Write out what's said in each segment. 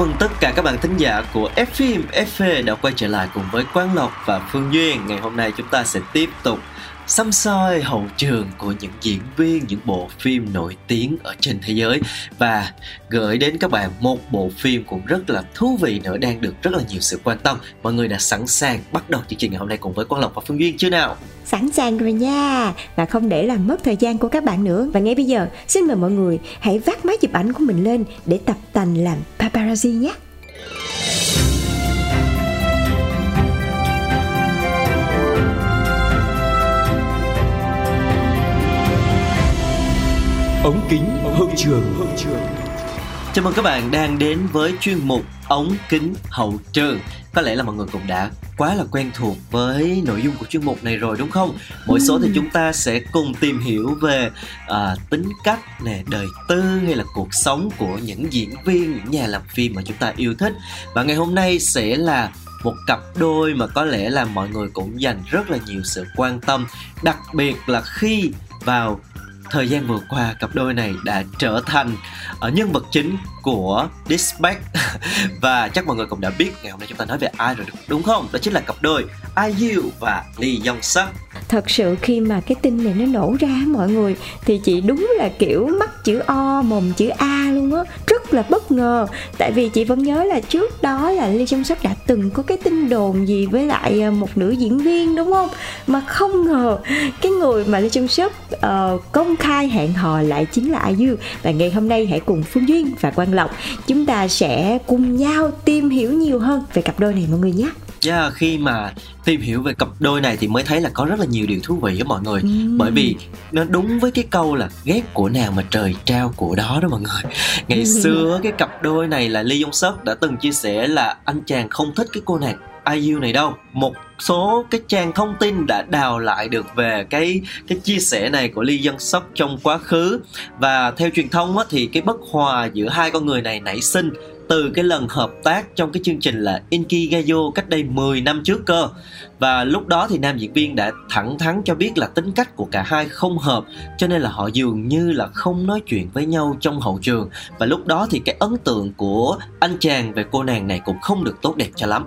Cảm mừng tất cả các bạn thính giả của F phim FV đã quay trở lại cùng với Quang Lộc và Phương Duyên. Ngày hôm nay chúng ta sẽ tiếp tục xăm soi hậu trường của những diễn viên, những bộ phim nổi tiếng ở trên thế giới và gửi đến các bạn một bộ phim cũng rất là thú vị nữa, đang được rất là nhiều sự quan tâm. Mọi người đã sẵn sàng bắt đầu chương trình ngày hôm nay cùng với Quang Lộc và Phương Duyên, chưa nào? Sẵn sàng rồi nha Và không để làm mất thời gian của các bạn nữa Và ngay bây giờ, xin mời mọi người hãy vác máy chụp ảnh của mình lên Để tập tành làm paparazzi nhé ống kính hậu trường hậu trường Chào mừng các bạn đang đến với chuyên mục ống kính hậu trường. Có lẽ là mọi người cũng đã quá là quen thuộc với nội dung của chuyên mục này rồi đúng không? Mỗi số thì chúng ta sẽ cùng tìm hiểu về à, tính cách, nè, đời tư hay là cuộc sống của những diễn viên, những nhà làm phim mà chúng ta yêu thích. Và ngày hôm nay sẽ là một cặp đôi mà có lẽ là mọi người cũng dành rất là nhiều sự quan tâm, đặc biệt là khi vào thời gian vừa qua, cặp đôi này đã trở thành ờ, nhân vật chính của Dispatch và chắc mọi người cũng đã biết, ngày hôm nay chúng ta nói về ai rồi, đúng không? Đó chính là cặp đôi IU và Lee Young Suk. Thật sự khi mà cái tin này nó nổ ra, mọi người, Thì chị đúng là kiểu mắt chữ O, mồm chữ A luôn á Rất là bất ngờ Tại vì chị vẫn nhớ là trước đó là Lee Young Suk đã từng có cái tin đồn gì với lại ờ, một nữ diễn viên, đúng không Mà không ngờ cái người mà Lee Young Suk uh, công khai hẹn hò lại chính là IU Và ngày hôm nay hãy cùng Phương Duyên và Quang Lộc Chúng ta sẽ cùng nhau tìm hiểu nhiều hơn về cặp đôi này mọi người nhé. Yeah, khi mà tìm hiểu về cặp đôi này thì mới thấy là có rất là nhiều điều thú vị đó mọi người. Ừm. bởi vì nó đúng với cái câu là ghét của nào mà trời trao của đó đó mọi người. Ngày xưa cái cặp đôi này là Lee Jong Suk đã từng chia sẻ là anh chàng không thích cái cô nàng IU này đâu. Một số cái trang thông tin đã đào lại được về cái cái chia sẻ này của Lee Jong Suk trong quá khứ. Và theo truyền thông á, thì cái bất hòa giữa hai con người này nảy sinh từ cái lần hợp tác trong cái chương trình là Inkigayo cách đây 10 năm trước cơ. Và lúc đó thì nam diễn viên đã thẳng thắn cho biết là tính cách của cả hai không hợp, cho nên là họ dường như là không nói chuyện với nhau trong hậu trường. Và lúc đó thì cái ấn tượng của anh chàng về cô nàng này cũng không được tốt đẹp cho lắm.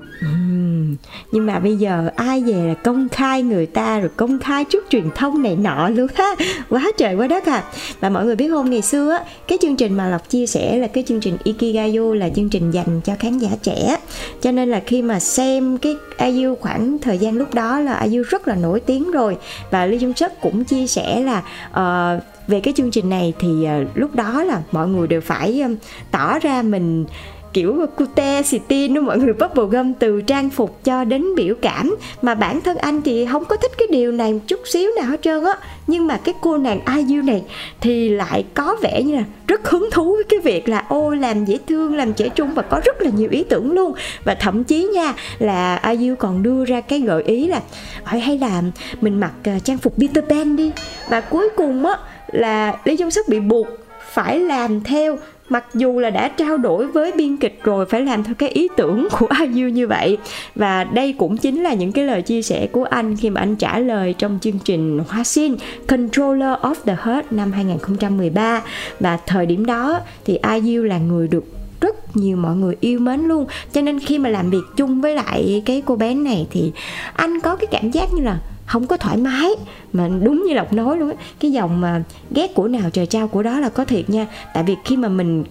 Nhưng mà bây giờ ai về là công khai người ta rồi công khai trước truyền thông này nọ luôn ha. Quá trời quá đất à. Và mọi người biết không, ngày xưa á, cái chương trình mà lộc chia sẻ là cái chương trình ikigayo là chương trình dành cho khán giả trẻ. Cho nên là khi mà xem cái IU khoảng thời gian lúc đó là IU rất là nổi tiếng rồi. Và Lee Jung Suk cũng chia sẻ là uh, về cái chương trình này thì ờ, lúc đó là mọi người đều phải tỏ ra mình kiểu cute sitin đó, mọi người bubble gum từ trang phục cho đến biểu cảm. Mà bản thân anh thì không có thích cái điều này một chút xíu nào hết trơn á. Nhưng mà cái cô nàng IU này thì lại có vẻ như là rất hứng thú với cái việc là, ô, làm dễ thương, làm trẻ trung và có rất là nhiều ý tưởng luôn. Và thậm chí nha, là IU còn đưa ra cái gợi ý là "Hỏi hay là mình mặc ờ, trang phục Peter Pan đi. Và cuối cùng á, là Lý Jong Sức bị buộc phải làm theo mặc dù là đã trao đổi với biên kịch rồi, phải làm theo cái ý tưởng của IU như vậy. Và đây cũng chính là những cái lời chia sẻ của anh khi mà anh trả lời trong chương trình Hoa Xin Controller of the Heart năm 2013 và thời điểm đó thì IU là người được rất nhiều mọi người yêu mến luôn. Cho nên khi mà làm việc chung với lại cái cô bé này thì anh có cái cảm giác như là không có thoải mái, mà đúng như lộc nói luôn á, cái dòng mà ghét của nào trời trao của đó là có thiệt nha. Tại vì khi mà mình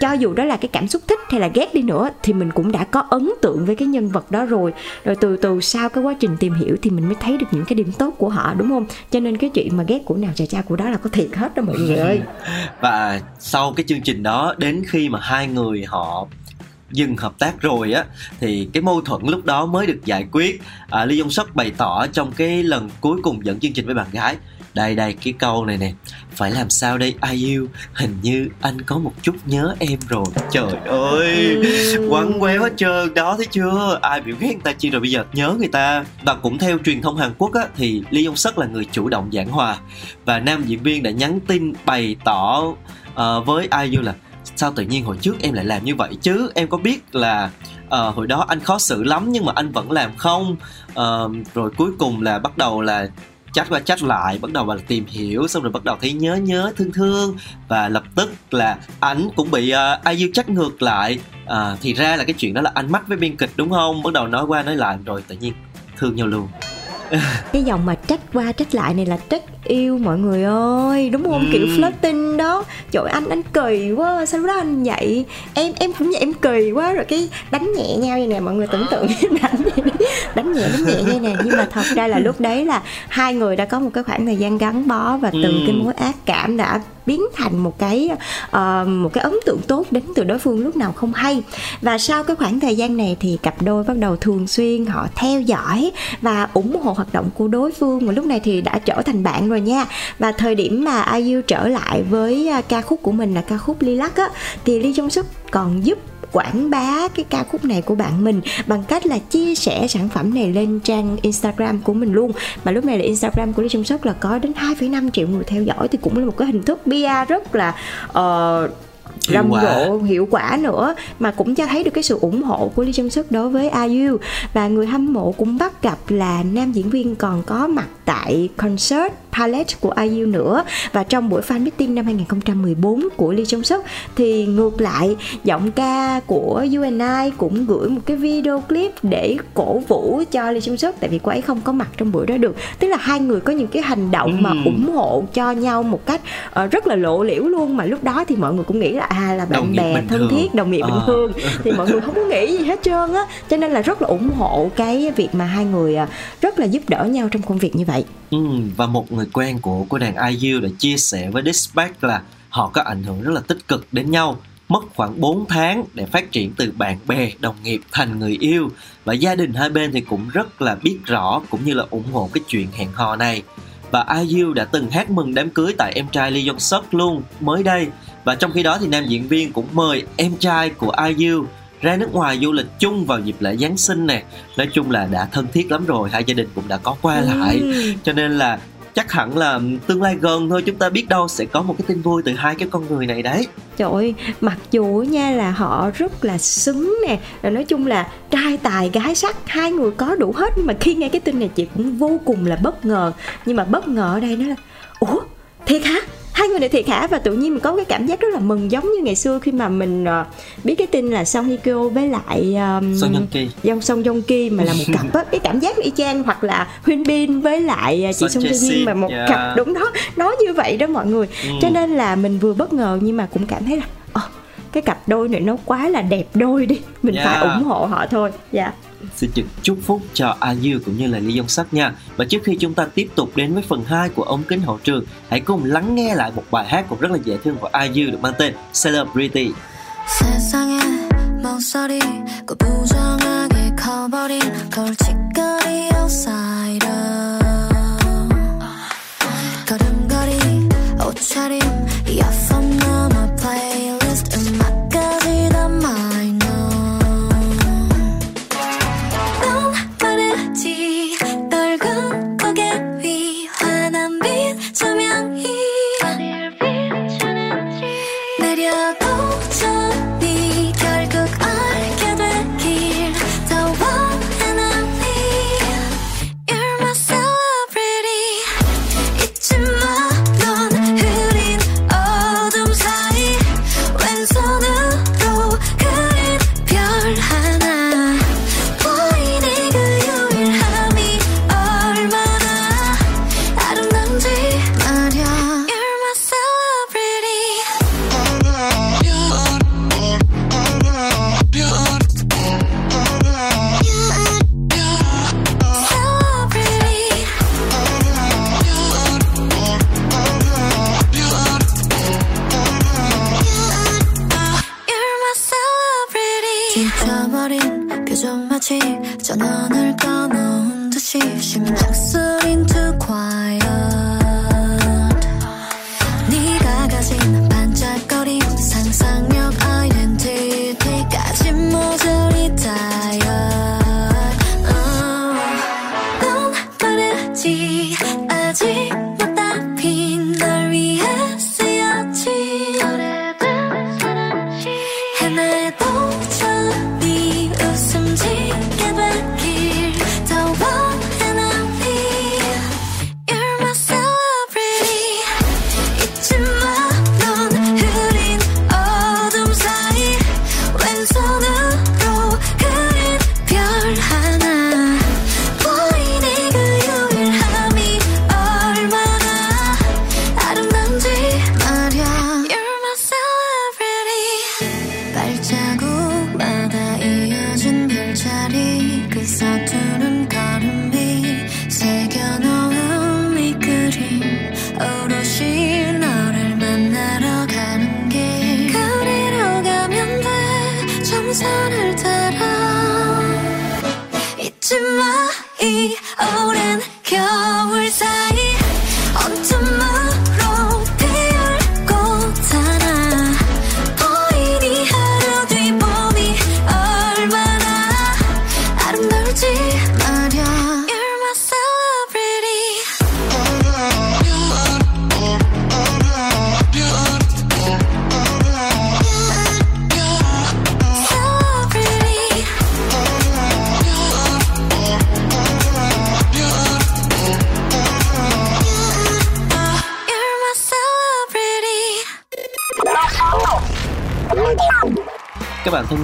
cho dù đó là cái cảm xúc thích hay là ghét đi nữa, thì mình cũng đã có ấn tượng với cái nhân vật đó rồi. Rồi từ từ sau cái quá trình tìm hiểu thì mình mới thấy được những cái điểm tốt của họ, đúng không? Cho nên cái chuyện mà ghét của nào trời trao của đó là có thiệt hết đó mọi người ơi. Và sau cái chương trình đó, đến khi mà hai người họ dừng hợp tác rồi á thì cái mâu thuẫn lúc đó mới được giải quyết. À, Lee Jong Suk bày tỏ trong cái lần cuối cùng dẫn chương trình với bạn gái đây đây cái câu này nè phải làm sao đây ai yêu? Hình như anh có một chút nhớ em rồi. Trời ơi quăng quéo hết trơn đó thấy chưa? Ai biểu ghét người ta chi rồi bây giờ nhớ người ta. Và cũng theo truyền thông Hàn Quốc á thì Lee Jong Suk là người chủ động giảng hòa. Và nam diễn viên đã nhắn tin bày tỏ uh, với IU là sao tự nhiên hồi trước em lại làm như vậy chứ? Em có biết là uh, hồi đó anh khó xử lắm nhưng mà anh vẫn làm không? Uh, rồi cuối cùng là bắt đầu là chat qua chat lại bắt đầu là tìm hiểu xong rồi bắt đầu thấy nhớ nhớ thương thương. Và lập tức là ảnh cũng bị uh, IU trách ngược lại. Uh, thì ra là cái chuyện đó là anh mắc với biên kịch đúng không? Bắt đầu nói qua nói lại rồi tự nhiên thương nhau luôn. Cái dòng mà trách qua trách lại này là trách yêu mọi người ơi. Đúng không? Ừ. kiểu flirting đó. Trời anh anh kỳ quá. Sao lúc đó anh vậy? Em em cũng vậy em kỳ quá. Rồi cái đánh nhẹ nhau như nè mọi người tưởng tượng đánh đánh nhẹ đánh nhẹ như nè. Nhưng mà thật ra là lúc đấy là hai người đã có một cái khoảng thời gian gắn bó và từ ừ. cái mối ác cảm đã biến thành một cái uh, một cái ấn tượng tốt đến từ đối phương lúc nào không hay. Và sau cái khoảng thời gian này thì cặp đôi bắt đầu thường xuyên họ theo dõi và ủng hộ hoạt động của đối phương. Và lúc này thì đã trở thành bạn rồi nha. Và thời điểm mà IU trở lại với uh, ca khúc của mình là ca khúc Lilac á thì Lee Jong Suk còn giúp quảng bá cái ca khúc này của bạn mình bằng cách là chia sẻ sản phẩm này lên trang Instagram của mình luôn. Mà lúc này là Instagram của Lý Trung Sốc là có đến 2,5 triệu người theo dõi thì cũng là một cái hình thức PR rất là uh, rầm rộ hiệu quả nữa mà cũng cho thấy được cái sự ủng hộ của Lee Jong Suk đối với IU và người hâm mộ cũng bắt gặp là nam diễn viên còn có mặt tại concert Palette của IU nữa. Và trong buổi fan meeting năm 2014 của Lee Jong Suk thì ngược lại giọng ca của UNI cũng gửi một cái video clip để cổ vũ cho Lee Jong Suk tại vì cô ấy không có mặt trong buổi đó được. Tức là hai người có những cái hành động ừ. mà ủng hộ cho nhau một cách uh, rất là lộ liễu luôn. Mà lúc đó thì mọi người cũng nghĩ là à là bạn bè thân thiết đồng nghiệp à. bình thường. Thì mọi người không có nghĩ gì hết trơn á. Cho nên là rất là ủng hộ cái việc mà hai người à, rất là giúp đỡ nhau trong công việc như vậy ừ, và một người quen của cô nàng IU đã chia sẻ với Dispatch là họ có ảnh hưởng rất là tích cực đến nhau mất khoảng 4 tháng để phát triển từ bạn bè, đồng nghiệp thành người yêu. Và gia đình hai bên thì cũng rất là biết rõ cũng như là ủng hộ cái chuyện hẹn hò này. Và IU đã từng hát mừng đám cưới tại em trai Lee Jong Suk luôn mới đây. Và trong khi đó thì nam diễn viên cũng mời em trai của IU ra nước ngoài du lịch chung vào dịp lễ Giáng sinh nè. Nói chung là đã thân thiết lắm rồi hai gia đình cũng đã có qua lại. Ừ. cho nên là chắc hẳn là tương lai gần thôi chúng ta biết đâu sẽ có một cái tin vui từ hai cái con người này đấy. Trời ơi mặc dù nha là họ rất là xứng nè là nói chung là trai tài gái sắc hai người có đủ hết. Nhưng mà khi nghe cái tin này chị cũng vô cùng là bất ngờ. Nhưng mà bất ngờ ở đây nó là ủa thiệt hả hai người này thiệt hả và tự nhiên mình có cái cảm giác rất là mừng giống như ngày xưa khi mà mình uh, biết cái tin là Song Hye Kyo với lại um, Song Joong Ki Dong Song Joong Ki mà là một cặp á cái cảm giác y chang hoặc là Huyên Bin với lại uh, chị Song Jae Jin mà một yeah. cặp đúng đó nói như vậy đó mọi người ừ. cho nên là mình vừa bất ngờ nhưng mà cũng cảm thấy là oh, cái cặp đôi này nó quá là đẹp đôi đi mình yeah. phải ủng hộ họ thôi dạ yeah Xin chúc chúc phúc cho IU cũng như là Lee Jong Sắc nha. Và trước khi chúng ta tiếp tục đến với phần 2 của ống kính hậu trường, hãy cùng lắng nghe lại một bài hát cũng rất là dễ thương của IU được mang tên Celebrity. 세상에 목소리 꼭 부정하게 커버린 골칫거리 outsider 걸음걸이 옷차림 이어폰 넘어 playlist 상상력 desire.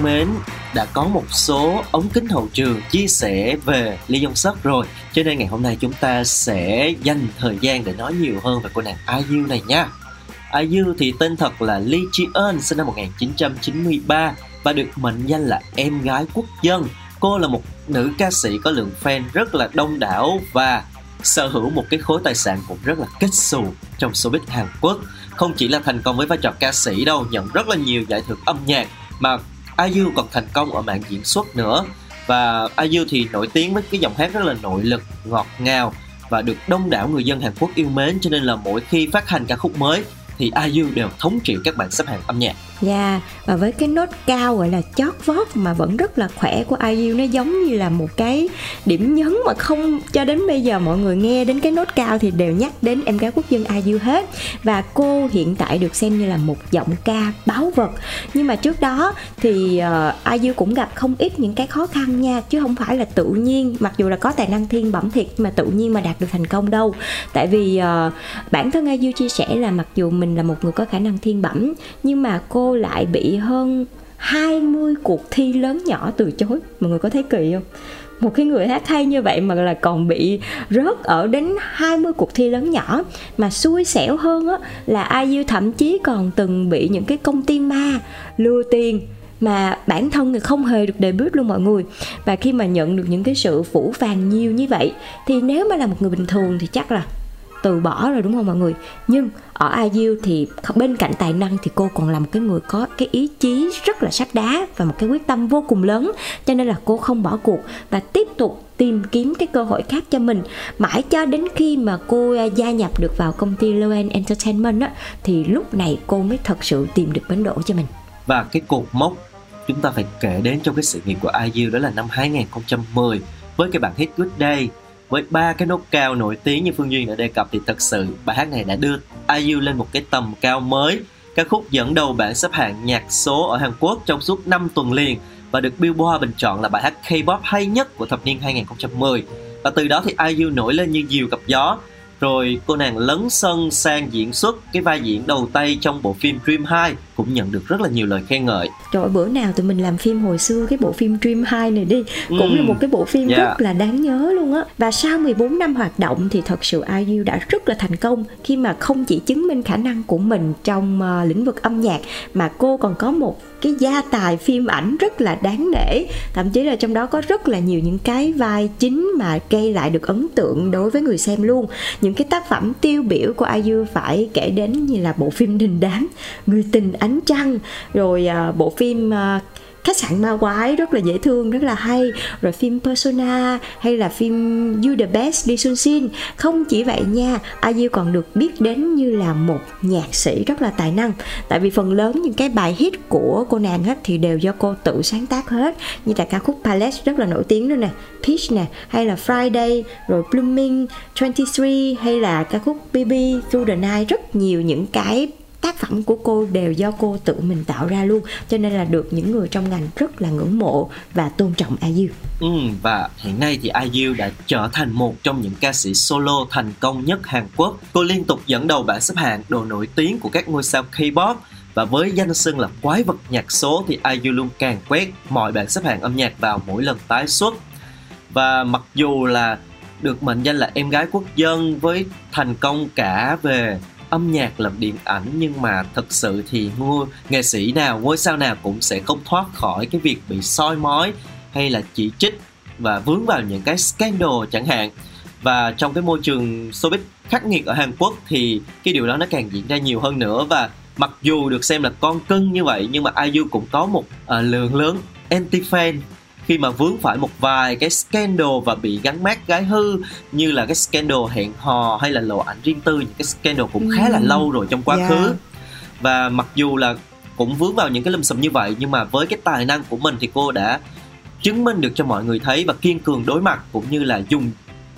Mến, đã có một số ống kính hậu trường chia sẻ về Lee Jong Suk rồi. Cho nên ngày hôm nay chúng ta sẽ dành thời gian để nói nhiều hơn về cô nàng IU này nha. IU thì tên thật là Lee Ji Eun sinh năm 1993 và được mệnh danh là em gái quốc dân. Cô là một nữ ca sĩ có lượng fan rất là đông đảo và sở hữu một cái khối tài sản cũng rất là kết xù trong showbiz Hàn Quốc. Không chỉ là thành công với vai trò ca sĩ đâu nhận rất là nhiều giải thưởng âm nhạc mà IU còn thành công ở mạng diễn xuất nữa và IU thì nổi tiếng với cái giọng hát rất là nội lực, ngọt ngào và được đông đảo người dân Hàn Quốc yêu mến cho nên là mỗi khi phát hành ca khúc mới thì IU đều thống trị các bảng xếp hạng âm nhạc. Dạ, yeah, và với cái nốt cao gọi là chót vót mà vẫn rất là khỏe của IU nó giống như là một cái điểm nhấn mà không cho đến bây giờ mọi người nghe đến cái nốt cao thì đều nhắc đến em gái quốc dân IU hết. Và cô hiện tại được xem như là một giọng ca báo vật. Nhưng mà trước đó thì ờ, uh, IU cũng gặp không ít những cái khó khăn nha, chứ không phải là tự nhiên, mặc dù là có tài năng thiên bẩm thiệt mà tự nhiên mà đạt được thành công đâu. Tại vì uh, bản thân IU chia sẻ là mặc dù mình là một người có khả năng thiên bẩm nhưng mà cô lại bị hơn 20 cuộc thi lớn nhỏ từ chối. Mọi người có thấy kỳ không? Một cái người hát hay như vậy mà là còn bị rớt ở đến 20 cuộc thi lớn nhỏ. Mà xui xẻo hơn á, là IU thậm chí còn từng bị những cái công ty ma lừa tiền mà bản thân thì không hề được debut luôn mọi người. Và khi mà nhận được những cái sự phủ vàng nhiều như vậy, thì nếu mà là một người bình thường thì chắc là từ bỏ rồi, đúng không mọi người? Nhưng ở IU thì bên cạnh tài năng thì cô còn là một cái người có cái ý chí rất là sắt đá và một cái quyết tâm vô cùng lớn. Cho nên là cô không bỏ cuộc và tiếp tục tìm kiếm cái cơ hội khác cho mình. Mãi cho đến khi mà cô à, gia nhập được vào công ty Loen Entertainment á, thì lúc này cô mới thật sự tìm được bến đỗ cho mình. Và cái cột mốc chúng ta phải kể đến trong cái sự nghiệp của IU đó là năm 2010 với cái bản hit Good Day với ba cái nốt cao nổi tiếng như Phương Duyên đã đề cập thì thật sự bài hát này đã đưa IU lên một cái tầm cao mới. Ca khúc dẫn đầu bảng xếp hạng nhạc số ở Hàn Quốc trong suốt 5 tuần liền và được Billboard bình chọn là bài hát K-pop hay nhất của thập niên 2010. Và từ đó thì IU nổi lên như diều gặp gió rồi cô nàng lấn sân sang diễn xuất cái vai diễn đầu tay trong bộ phim Dream 2 cũng nhận được rất là nhiều lời khen ngợi. Trời bữa nào tụi mình làm phim hồi xưa cái bộ phim Dream 2 này đi cũng ừ. là một cái bộ phim yeah. rất là đáng nhớ luôn á. Và sau 14 năm hoạt động thì thật sự IU đã rất là thành công khi mà không chỉ chứng minh khả năng của mình trong uh, lĩnh vực âm nhạc mà cô còn có một cái gia tài phim ảnh rất là đáng nể thậm chí là trong đó có rất là nhiều những cái vai chính mà gây lại được ấn tượng đối với người xem luôn những cái tác phẩm tiêu biểu của IU phải kể đến như là bộ phim đình đám người tình ánh trăng rồi uh, bộ phim uh, khách sạn ma quái rất là dễ thương rất là hay. Rồi phim persona hay là phim you the best đi xuân xin không chỉ vậy nha IU còn được biết đến như là một nhạc sĩ rất là tài năng. Tại vì phần lớn những cái bài hit của cô nàng hết thì đều do cô tự sáng tác hết. Như là ca khúc Palace rất là nổi tiếng nữa nè Peach nè hay là Friday rồi Blooming 23 hay là ca khúc BB Through the Night. Rất nhiều những cái tác phẩm của cô đều do cô tự mình tạo ra luôn cho nên là được những người trong ngành rất là ngưỡng mộ và tôn trọng IU. Ừ, và hiện nay thì IU đã trở thành một trong những ca sĩ solo thành công nhất Hàn Quốc. Cô liên tục dẫn đầu bảng xếp hạng đồ nổi tiếng của các ngôi sao K-pop và với danh xưng là quái vật nhạc số thì IU luôn càng quét mọi bảng xếp hạng âm nhạc vào mỗi lần tái xuất. Và mặc dù là được mệnh danh là em gái quốc dân với thành công cả về âm nhạc làm điện ảnh nhưng mà thật sự thì ngôi nghệ sĩ nào ngôi sao nào cũng sẽ không thoát khỏi cái việc bị soi mói hay là chỉ trích và vướng vào những cái scandal chẳng hạn. Và trong cái môi trường showbiz khắc nghiệt ở Hàn Quốc thì cái điều đó nó càng diễn ra nhiều hơn nữa. Và mặc dù được xem là con cưng như vậy nhưng mà IU cũng có một uh, lượng lớn anti fan khi mà vướng phải một vài cái scandal và bị gắn mát gái hư như là cái scandal hẹn hò hay là lộ ảnh riêng tư những cái scandal cũng khá là ừ. lâu rồi trong quá yeah. khứ và mặc dù là cũng vướng vào những cái lâm sầm như vậy nhưng mà với cái tài năng của mình thì cô đã chứng minh được cho mọi người thấy và kiên cường đối mặt cũng như là dùng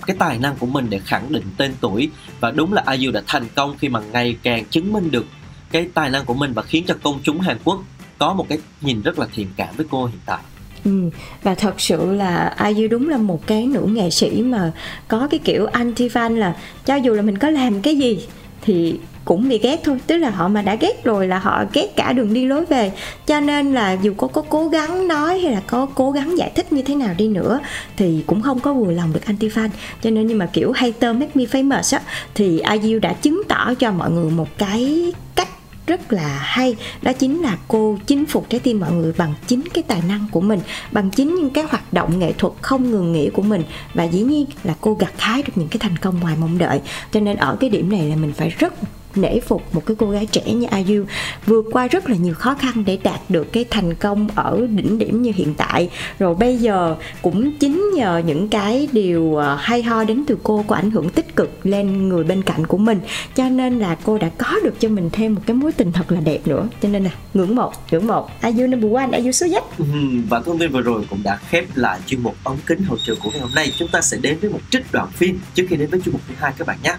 cái tài năng của mình để khẳng định tên tuổi và đúng là IU đã thành công khi mà ngày càng chứng minh được cái tài năng của mình và khiến cho công chúng Hàn Quốc có một cái nhìn rất là thiện cảm với cô hiện tại. Ừ, và thật sự là IU đúng là một cái nữ nghệ sĩ mà có cái kiểu anti fan là cho dù là mình có làm cái gì thì cũng bị ghét thôi. Tức là họ mà đã ghét rồi là họ ghét cả đường đi lối về. Cho nên là dù có có cố gắng nói hay là có cố gắng giải thích như thế nào đi nữa thì cũng không có vừa lòng được anti fan cho nên nhưng mà kiểu hater make me famous á thì IU đã chứng tỏ cho mọi người một cái cách rất là hay. Đó chính là cô chinh phục trái tim mọi người bằng chính cái tài năng của mình, bằng chính những cái hoạt động nghệ thuật không ngừng nghỉ của mình. Và dĩ nhiên là cô gặt hái được những cái thành công ngoài mong đợi. Cho nên ở cái điểm này là mình phải rất nể phục một cái cô gái trẻ như IU vượt qua rất là nhiều khó khăn để đạt được cái thành công ở đỉnh điểm như hiện tại. Rồi bây giờ cũng chính nhờ những cái điều ờ, hay ho đến từ cô có ảnh hưởng tích cực lên người bên cạnh của mình. Cho nên là cô đã có được cho mình thêm một cái mối tình thật là đẹp nữa. Cho nên là ngưỡng mộ ngưỡng mộ. IU number one IU số nhất ừ, Và thông tin vừa rồi cũng đã khép lại chuyên mục ống kính hậu trường của ngày hôm nay. Chúng ta sẽ đến với một trích đoạn phim trước khi đến với chuyên mục thứ hai các bạn nhé.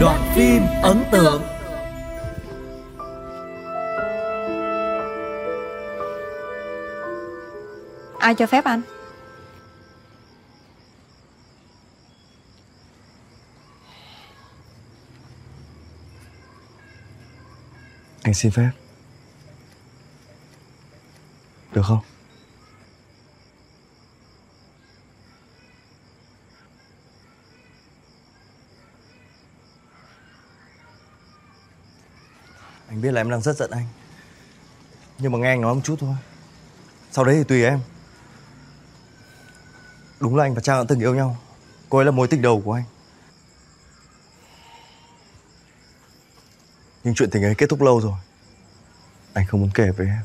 Đoạn phim ấn tượng Ai cho phép anh? Anh xin phép Được không? Anh biết là em đang rất giận anh. Nhưng mà nghe anh nói một chút thôi. Sau đấy thì tùy em. Đúng là anh và Trang đã từng yêu nhau. Cô ấy là mối tình đầu của anh. Nhưng chuyện tình ấy kết thúc lâu rồi. Anh không muốn kể với em.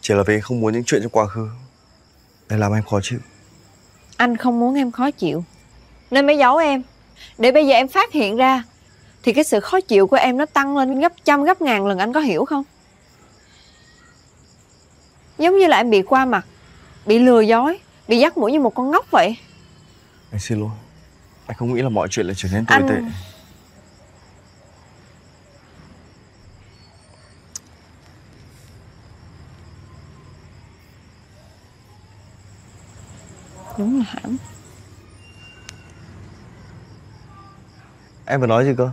Chỉ là vì anh không muốn những chuyện trong quá khứ. Để làm em khó chịu. Anh không muốn em khó chịu. Nên mới giấu em. Để bây giờ em phát hiện ra thì cái sự khó chịu của em nó tăng lên gấp trăm gấp ngàn lần anh có hiểu không? Giống như là em bị qua mặt Bị lừa dối Bị dắt mũi như một con ngốc vậy. Anh xin lỗi. Anh không nghĩ là mọi chuyện lại trở nên tồi Anh- tệ. Đúng là hãm Em vừa nói gì cơ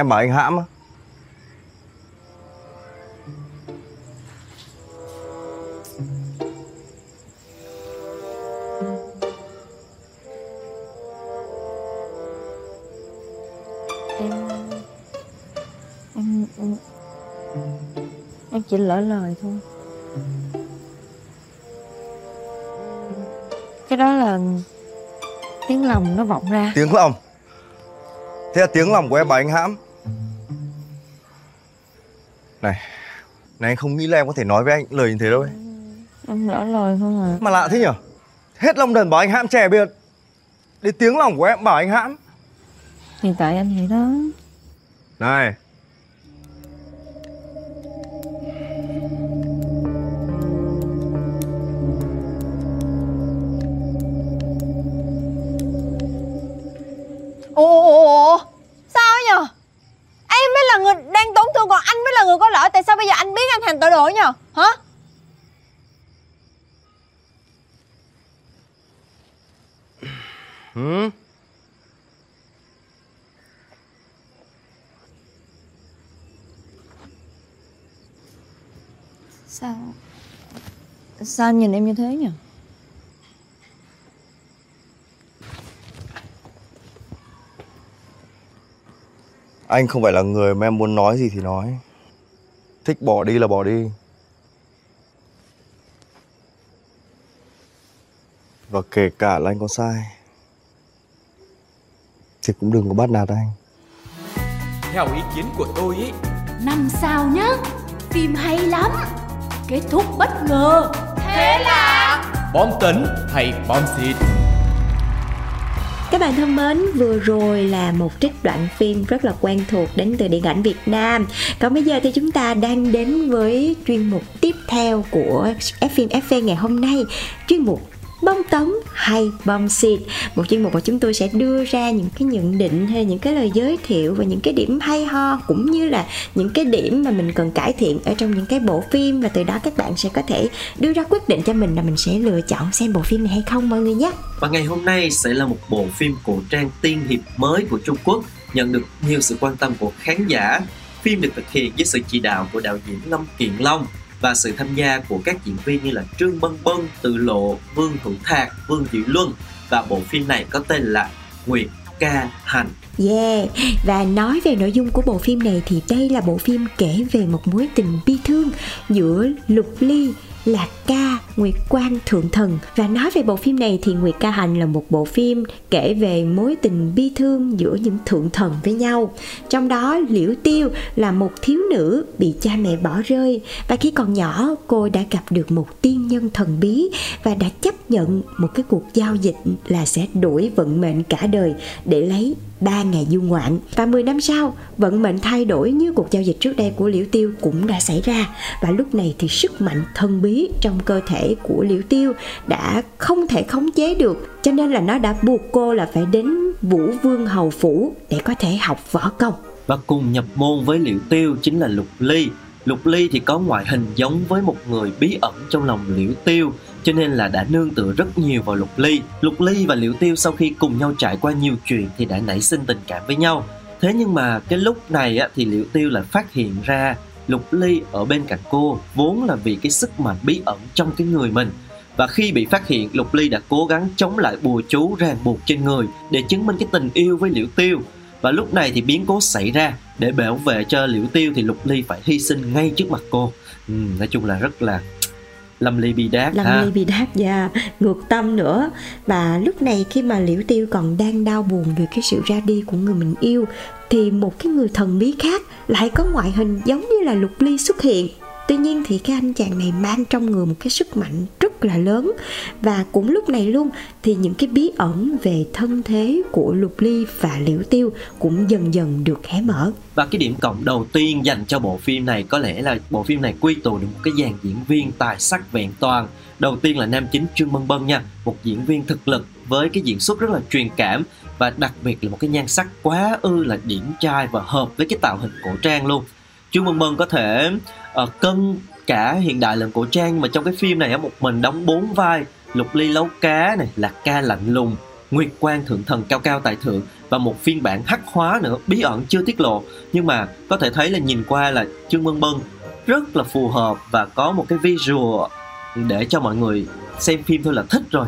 Em bảo anh hãm á. Em, em, em chỉ lỡ lời thôi. Cái đó là tiếng lòng nó vọng ra. Tiếng lòng. Thế là tiếng lòng của em bảo anh hãm Này Này anh không nghĩ là em có thể nói với anh lời như thế đâu ấy. Em lỡ lời không à Mà lạ thế nhở? Hết lâm đần bảo anh hãm trẻ biệt. Đến tiếng lòng của em bảo anh hãm. Hiện tại anh vậy đó. Này nhờ Hả? Ừ? Sao? Sao anh nhìn em như thế nhỉ? Anh không phải là người mà em muốn nói gì thì nói. Thích bỏ đi là bỏ đi Và kể cả là anh có sai Thì cũng đừng có bắt nạt anh. Theo ý kiến của tôi ý năm sao nhá phim hay lắm kết thúc bất ngờ. Thế là Bom tấn hay bom xịt? Các bạn thân mến, vừa rồi là một trích đoạn phim rất là quen thuộc đến từ điện ảnh Việt Nam. Còn bây giờ thì chúng ta đang đến với chuyên mục tiếp theo của F phim FV ngày hôm nay, chuyên mục bom tấn hay bom xịt. Một chuyên mục mà chúng tôi sẽ đưa ra những cái nhận định hay những cái lời giới thiệu và những cái điểm hay ho, cũng như là những cái điểm mà mình cần cải thiện ở trong những cái bộ phim. Và từ đó các bạn sẽ có thể đưa ra quyết định cho mình là mình sẽ lựa chọn xem bộ phim này hay không, mọi người nhé. Và ngày hôm nay sẽ là một bộ phim cổ trang tiên hiệp mới của Trung Quốc, nhận được nhiều sự quan tâm của khán giả. Phim được thực hiện dưới sự chỉ đạo của đạo diễn Lâm Kiện Long và sự tham gia của các diễn viên như là Trương Bân Bân, Từ Lộ, Vương hữu Thạc, Vương Diệu Luân và bộ phim này có tên là Nguyệt Ca Hành. Yeah, và nói về nội dung của bộ phim này thì đây là bộ phim kể về một mối tình bi thương giữa Lục Ly Lạc Ca, Nguyệt Quang Thượng Thần. Và nói về bộ phim này thì Nguyệt Ca Hành là một bộ phim kể về mối tình bi thương giữa những thượng thần với nhau. Trong đó Liễu Tiêu là một thiếu nữ bị cha mẹ bỏ rơi. Và khi còn nhỏ cô đã gặp được một tiên nhân thần bí Và đã chấp nhận một cái cuộc giao dịch là sẽ đuổi vận mệnh cả đời để lấy ba ngày du ngoạn và 10 năm sau, vận mệnh thay đổi như cuộc giao dịch trước đây của liễu tiêu cũng đã xảy ra. Và lúc này thì sức mạnh thần bí trong cơ thể của liễu tiêu đã không thể khống chế được. Cho nên là nó đã buộc cô là phải đến vũ vương hầu phủ để có thể học võ công. Và cùng nhập môn với Liễu Tiêu chính là Lục Ly. Lục Ly thì có ngoại hình giống với một người bí ẩn trong lòng Liễu Tiêu cho nên là đã nương tựa rất nhiều vào Lục Ly. Lục Ly và Liễu Tiêu sau khi cùng nhau trải qua nhiều chuyện thì đã nảy sinh tình cảm với nhau. Thế nhưng mà cái lúc này á, thì Liễu Tiêu lại phát hiện ra Lục Ly ở bên cạnh cô vốn là vì cái sức mạnh bí ẩn trong cái người mình. Và khi bị phát hiện, Lục Ly đã cố gắng chống lại bùa chú ràng buộc trên người để chứng minh cái tình yêu với Liễu Tiêu. Và lúc này thì biến cố xảy ra để bảo vệ cho Liễu Tiêu thì Lục Ly phải hy sinh ngay trước mặt cô. Ừ, nói chung là rất là lâm ly bi đát Lâm ha. ly bị đáp và ngược tâm nữa. Và lúc này khi mà liễu tiêu còn đang đau buồn về cái sự ra đi của người mình yêu thì một cái người thần bí khác lại có ngoại hình giống như là lục ly xuất hiện tuy nhiên thì cái anh chàng này mang trong người một cái sức mạnh rất là lớn và cũng lúc này luôn thì những cái bí ẩn về thân thế của lục ly và liễu tiêu cũng dần dần được hé mở Và cái điểm cộng đầu tiên dành cho bộ phim này có lẽ là bộ phim này quy tụ được một cái dàn diễn viên tài sắc vẹn toàn. Đầu tiên là nam chính Trương Bân Bân nha, một diễn viên thực lực với cái diễn xuất rất là truyền cảm và đặc biệt là một cái nhan sắc quá ư là điển trai và hợp với cái tạo hình cổ trang luôn. Trương Bân Bân có thể uh, cân cả hiện đại lẫn cổ trang mà trong cái phim này á một mình đóng bốn vai. Lục Ly Lấu Cá này, Lạc Ca Lạnh Lùng, Nguyệt Quang Thượng Thần Cao Cao Tài Thượng và một phiên bản hắc hóa nữa bí ẩn chưa tiết lộ. Nhưng mà có thể thấy là nhìn qua là Trương Bân Bân rất là phù hợp và có một cái visual để cho mọi người xem phim thôi là thích rồi.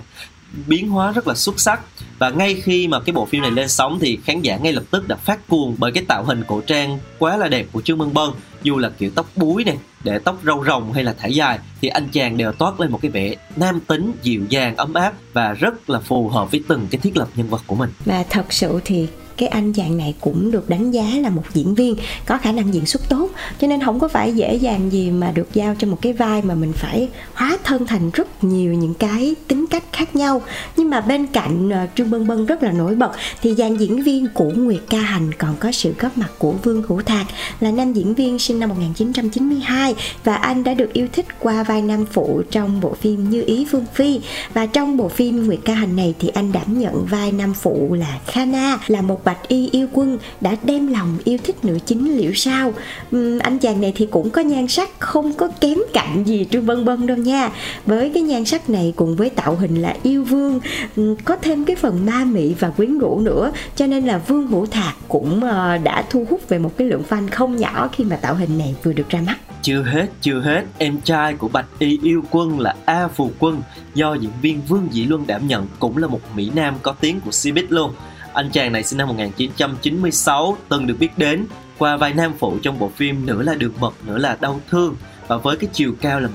Biến hóa rất là xuất sắc. Và ngay khi mà cái bộ phim này lên sóng thì khán giả ngay lập tức đã phát cuồng bởi cái tạo hình cổ trang quá là đẹp của Trương Bân Bân dù là kiểu tóc búi này để tóc râu rồng hay là thả dài, thì anh chàng đều toát lên một cái vẻ nam tính, dịu dàng, ấm áp và rất là phù hợp với từng cái thiết lập nhân vật của mình. Và thật sự thì cái anh chàng này cũng được đánh giá là một diễn viên, có khả năng diễn xuất tốt. Cho nên không có phải dễ dàng gì mà được giao cho một cái vai mà mình phải hóa thân thành rất nhiều những cái tính cách khác nhau. Nhưng mà bên cạnh ờ, trương bân bân rất là nổi bật, thì dàn diễn viên của nguyệt ca hành còn có sự góp mặt của vương hữu thạc, là nam diễn viên sinh năm 1992 và anh đã được yêu thích qua vai nam phụ trong bộ phim Như Ý Vương Phi. Và trong bộ phim Nguyệt Ca Hành này thì anh đảm nhận vai nam phụ là Khana, là một bạch y yêu quân đã đem lòng yêu thích nữ chính Liễu Sao. Uhm, anh chàng này thì cũng có nhan sắc không có kém cạnh gì Trương Vân Vân đâu nha. Với cái nhan sắc này cùng với tạo hình là yêu vương uhm, có thêm cái phần ma mị và quyến rũ nữa. Cho nên là Vương Hữu Thạc cũng uh, đã thu hút về một cái lượng fan không nhỏ khi mà tạo hình này vừa được ra mắt. Chưa hết, chưa hết, em trai của Bạch Y yêu quân là A Phù Quân. Do diễn viên Vương Dĩ Luân đảm nhận cũng là một Mỹ Nam có tiếng của Cbiz luôn. Anh chàng này sinh năm 1996, từng được biết đến. Qua vai nam phụ trong bộ phim Nửa là đường mật, nửa là đau thương. Và với cái chiều cao là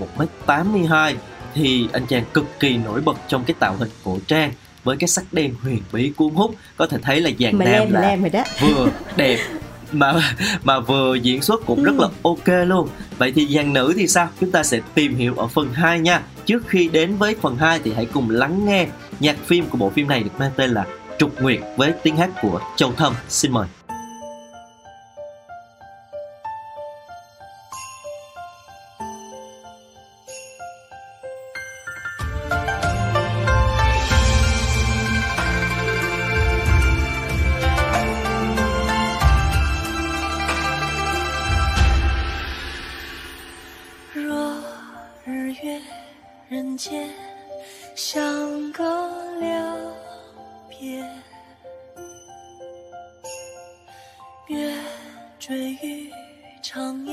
1m82 thì anh chàng cực kỳ nổi bật trong cái tạo hình cổ trang. Với cái sắc đen huyền bí cuốn hút có thể thấy là dàn nam lem là lem rồi đó. vừa đẹp mà mà vừa diễn xuất cũng rất là ok luôn. Vậy thì dàn nữ thì sao? Chúng ta sẽ tìm hiểu ở phần 2 nha. Trước khi đến với phần 2 thì hãy cùng lắng nghe nhạc phim của bộ phim này được mang tên là Trục Nguyệt với tiếng hát của Châu Thâm xin mời. 水浴长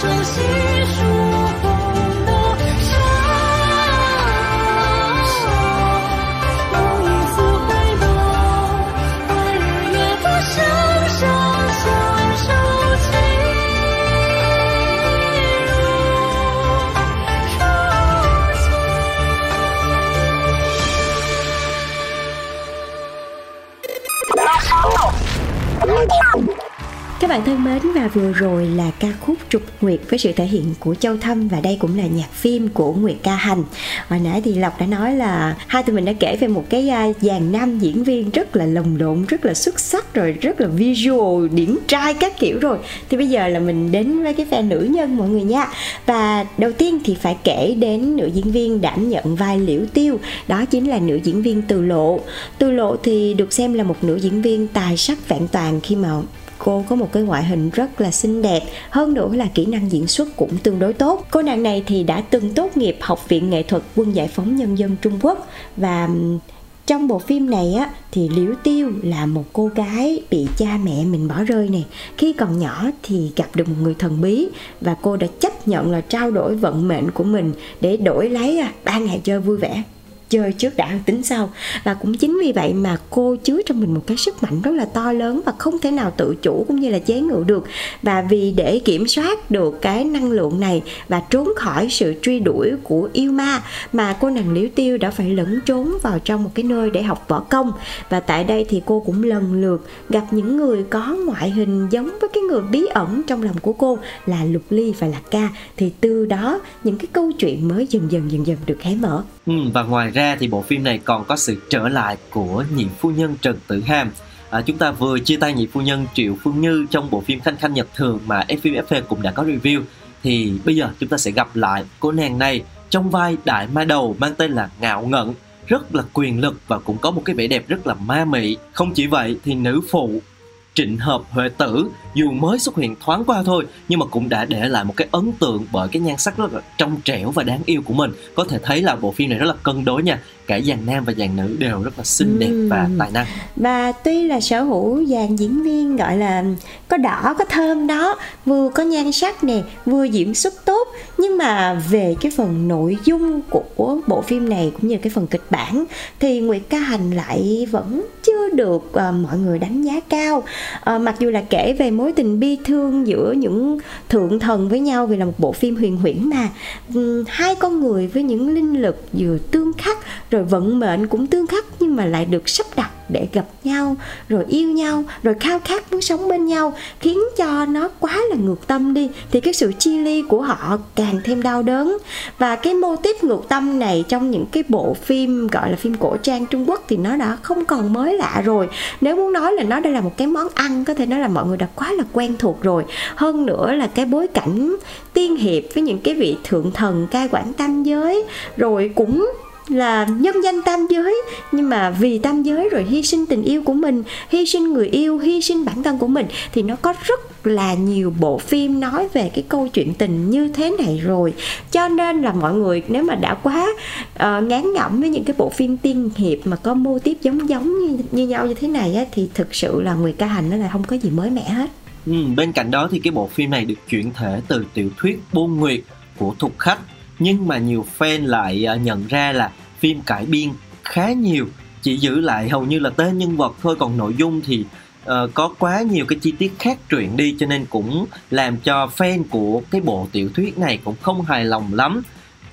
熟悉。Đến và vừa rồi là ca khúc Trục Nguyệt với sự thể hiện của Châu Thâm và đây cũng là nhạc phim của Nguyệt Ca Hành. Hồi nãy thì Lộc đã nói là hai tụi mình đã kể về một cái à, dàn nam diễn viên rất là lồng lộn, rất là xuất sắc rồi rất là visual, điển trai các kiểu rồi. Thì bây giờ là mình đến với cái phe nữ nhân mọi người nha. Và đầu tiên thì phải kể đến nữ diễn viên đảm nhận vai Liễu Tiêu, đó chính là nữ diễn viên Từ Lộ. Từ Lộ thì được xem là một nữ diễn viên tài sắc vẹn toàn khi mà cô có một cái ngoại hình rất là xinh đẹp, hơn nữa là kỹ năng diễn xuất cũng tương đối tốt. Cô nàng này thì đã từng tốt nghiệp học viện nghệ thuật quân giải phóng nhân dân trung quốc và trong bộ phim này á thì liễu tiêu là một cô gái bị cha mẹ mình bỏ rơi này khi còn nhỏ thì gặp được một người thần bí và cô đã chấp nhận là trao đổi vận mệnh của mình để đổi lấy à, ba ngày chơi vui vẻ chơi trước đã tính sau. Và cũng chính vì vậy mà cô chứa trong mình một cái sức mạnh rất là to lớn và không thể nào tự chủ cũng như là chế ngự được. Và vì để kiểm soát được cái năng lượng này và trốn khỏi sự truy đuổi của yêu ma mà cô nàng liễu tiêu đã phải lẫn trốn vào trong một cái nơi để học võ công. Và tại đây thì cô cũng lần lượt gặp những người có ngoại hình giống với cái người bí ẩn trong lòng của cô là lục ly và lạc ca. Thì từ đó những cái câu chuyện mới dần dần dần dần được hé mở. Ừ, và ngoài ra thì bộ phim này còn có sự trở lại của nhị phu nhân Trần Tử Hàm. À, chúng ta vừa chia tay nhị phu nhân Triệu Phương Như trong bộ phim Khanh Khanh Nhật Thường mà FFF cũng đã có review. Thì bây giờ chúng ta sẽ gặp lại cô nàng này trong vai đại ma đầu mang tên là Ngạo Ngẩn rất là quyền lực và cũng có một cái vẻ đẹp rất là ma mị. Không chỉ vậy thì nữ phụ Trịnh Hợp Huệ Tử, dù mới xuất hiện thoáng qua thôi, nhưng mà cũng đã để lại một cái ấn tượng bởi cái nhan sắc rất là trong trẻo và đáng yêu của mình. Có thể thấy là bộ phim này rất là cân đối nha cả dàn nam và dàn nữ đều rất là xinh đẹp và tài năng. Và tuy là sở hữu dàn diễn viên gọi là có đỏ có thơm đó vừa có nhan sắc nè vừa diễn xuất tốt nhưng mà về cái phần nội dung của bộ phim này cũng như cái phần kịch bản thì Nguyệt Ca Hành lại vẫn chưa được ờ, mọi người đánh giá cao. Ờ, mặc dù là kể về mối tình bi thương giữa những thượng thần với nhau vì là một bộ phim huyền huyễn mà Ừm, hai con người với những linh lực vừa tương khắc rồi vận mệnh cũng tương khắc nhưng mà lại được sắp đặt để gặp nhau, rồi yêu nhau, rồi khao khát muốn sống bên nhau, khiến cho nó quá là ngược tâm đi, thì cái sự chia ly của họ càng thêm đau đớn. Và cái mô típ ngược tâm này trong những cái bộ phim, gọi là phim cổ trang Trung Quốc thì nó đã không còn mới lạ rồi. Nếu muốn nói là nó đây là một cái món ăn, có thể nói là mọi người đã quá là quen thuộc rồi. Hơn nữa là cái bối cảnh tiên hiệp với những cái vị thượng thần cai quản tam giới, rồi cũng là nhân danh tam giới. Nhưng mà vì tam giới rồi hy sinh tình yêu của mình hy sinh người yêu hy sinh bản thân của mình thì nó có rất là nhiều bộ phim nói về cái câu chuyện tình như thế này rồi. Cho nên là mọi người nếu mà đã quá uh, ngán ngẩm với những cái bộ phim tiên hiệp mà có mô tiếp giống giống như, như nhau như thế này á, thì thực sự là người Ca Hành nó là không có gì mới mẻ hết. Ừ, bên cạnh đó thì cái bộ phim này được chuyển thể từ tiểu thuyết Buôn Nguyệt của Thục Khách nhưng mà nhiều fan lại à, nhận ra là phim cải biên khá nhiều chỉ giữ lại hầu như là tên nhân vật thôi còn nội dung thì uh, có quá nhiều cái chi tiết khác truyện đi cho nên cũng làm cho fan của cái bộ tiểu thuyết này cũng không hài lòng lắm.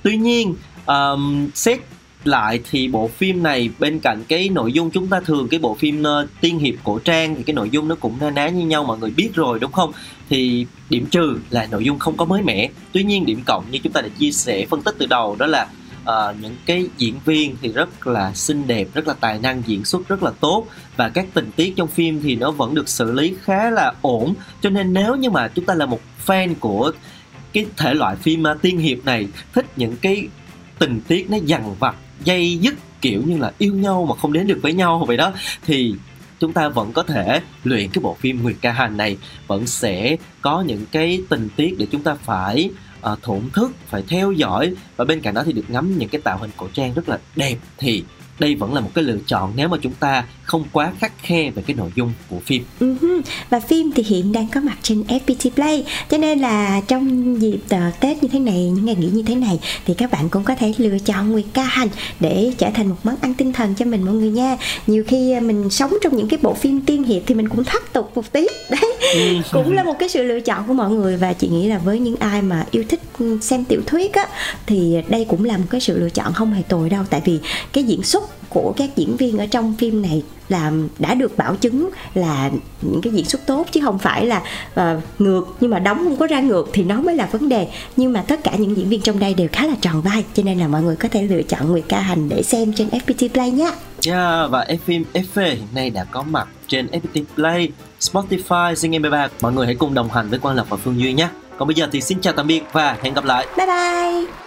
Tuy nhiên um, xét lại thì bộ phim này bên cạnh cái nội dung chúng ta thường cái bộ phim uh, tiên hiệp cổ trang thì cái nội dung nó cũng na ná như nhau mọi người biết rồi đúng không? Thì điểm trừ là nội dung không có mới mẻ. Tuy nhiên điểm cộng như chúng ta đã chia sẻ phân tích từ đầu đó là uh, những cái diễn viên thì rất là xinh đẹp rất là tài năng diễn xuất rất là tốt và các tình tiết trong phim thì nó vẫn được xử lý khá là ổn. Cho nên nếu như mà chúng ta là một fan của cái thể loại phim uh, tiên hiệp này thích những cái tình tiết nó dằn vặt dây dứt kiểu như là yêu nhau mà không đến được với nhau vậy đó thì chúng ta vẫn có thể luyện cái bộ phim Nguyệt Ca Hành này vẫn sẽ có những cái tình tiết để chúng ta phải uh, thổn thức phải theo dõi. Và bên cạnh đó thì được ngắm những cái tạo hình cổ trang rất là đẹp thì đây vẫn là một cái lựa chọn nếu mà chúng ta không quá khắt khe về cái nội dung của phim. Hứ. Và phim thì hiện đang có mặt trên FPT Play. Cho nên là trong dịp ờ, Tết như thế này, những ngày nghỉ như thế này Thì các bạn cũng có thể lựa chọn Nguyệt Ca Hành Để trở thành một món ăn tinh thần cho mình mọi người nha. Nhiều khi ờ, mình sống trong những cái bộ phim tiên hiệp Thì mình cũng thắt tục một tí. Đấy, cũng là một cái sự lựa chọn của mọi người Và chị nghĩ là với những ai mà yêu thích ừ, xem tiểu thuyết á Thì đây cũng là một cái sự lựa chọn không hề tồi đâu. Tại vì cái diễn xuất của các diễn viên ở trong phim này là đã được bảo chứng là những cái diễn xuất tốt chứ không phải là ờ, ngược nhưng mà đóng không có ra ngược thì nó mới là vấn đề nhưng mà tất cả những diễn viên trong đây đều khá là tròn vai cho nên là mọi người có thể lựa chọn Nguyệt Ca Hành để xem trên FPT Play nhé Yeah, và phim FV hiện nay đã có mặt trên FPT Play, Spotify, Zing MP3. Mọi người hãy cùng đồng hành với Quang Lộc và Phương Duy nhé. Còn bây giờ thì xin chào tạm biệt và hẹn gặp lại. bye bye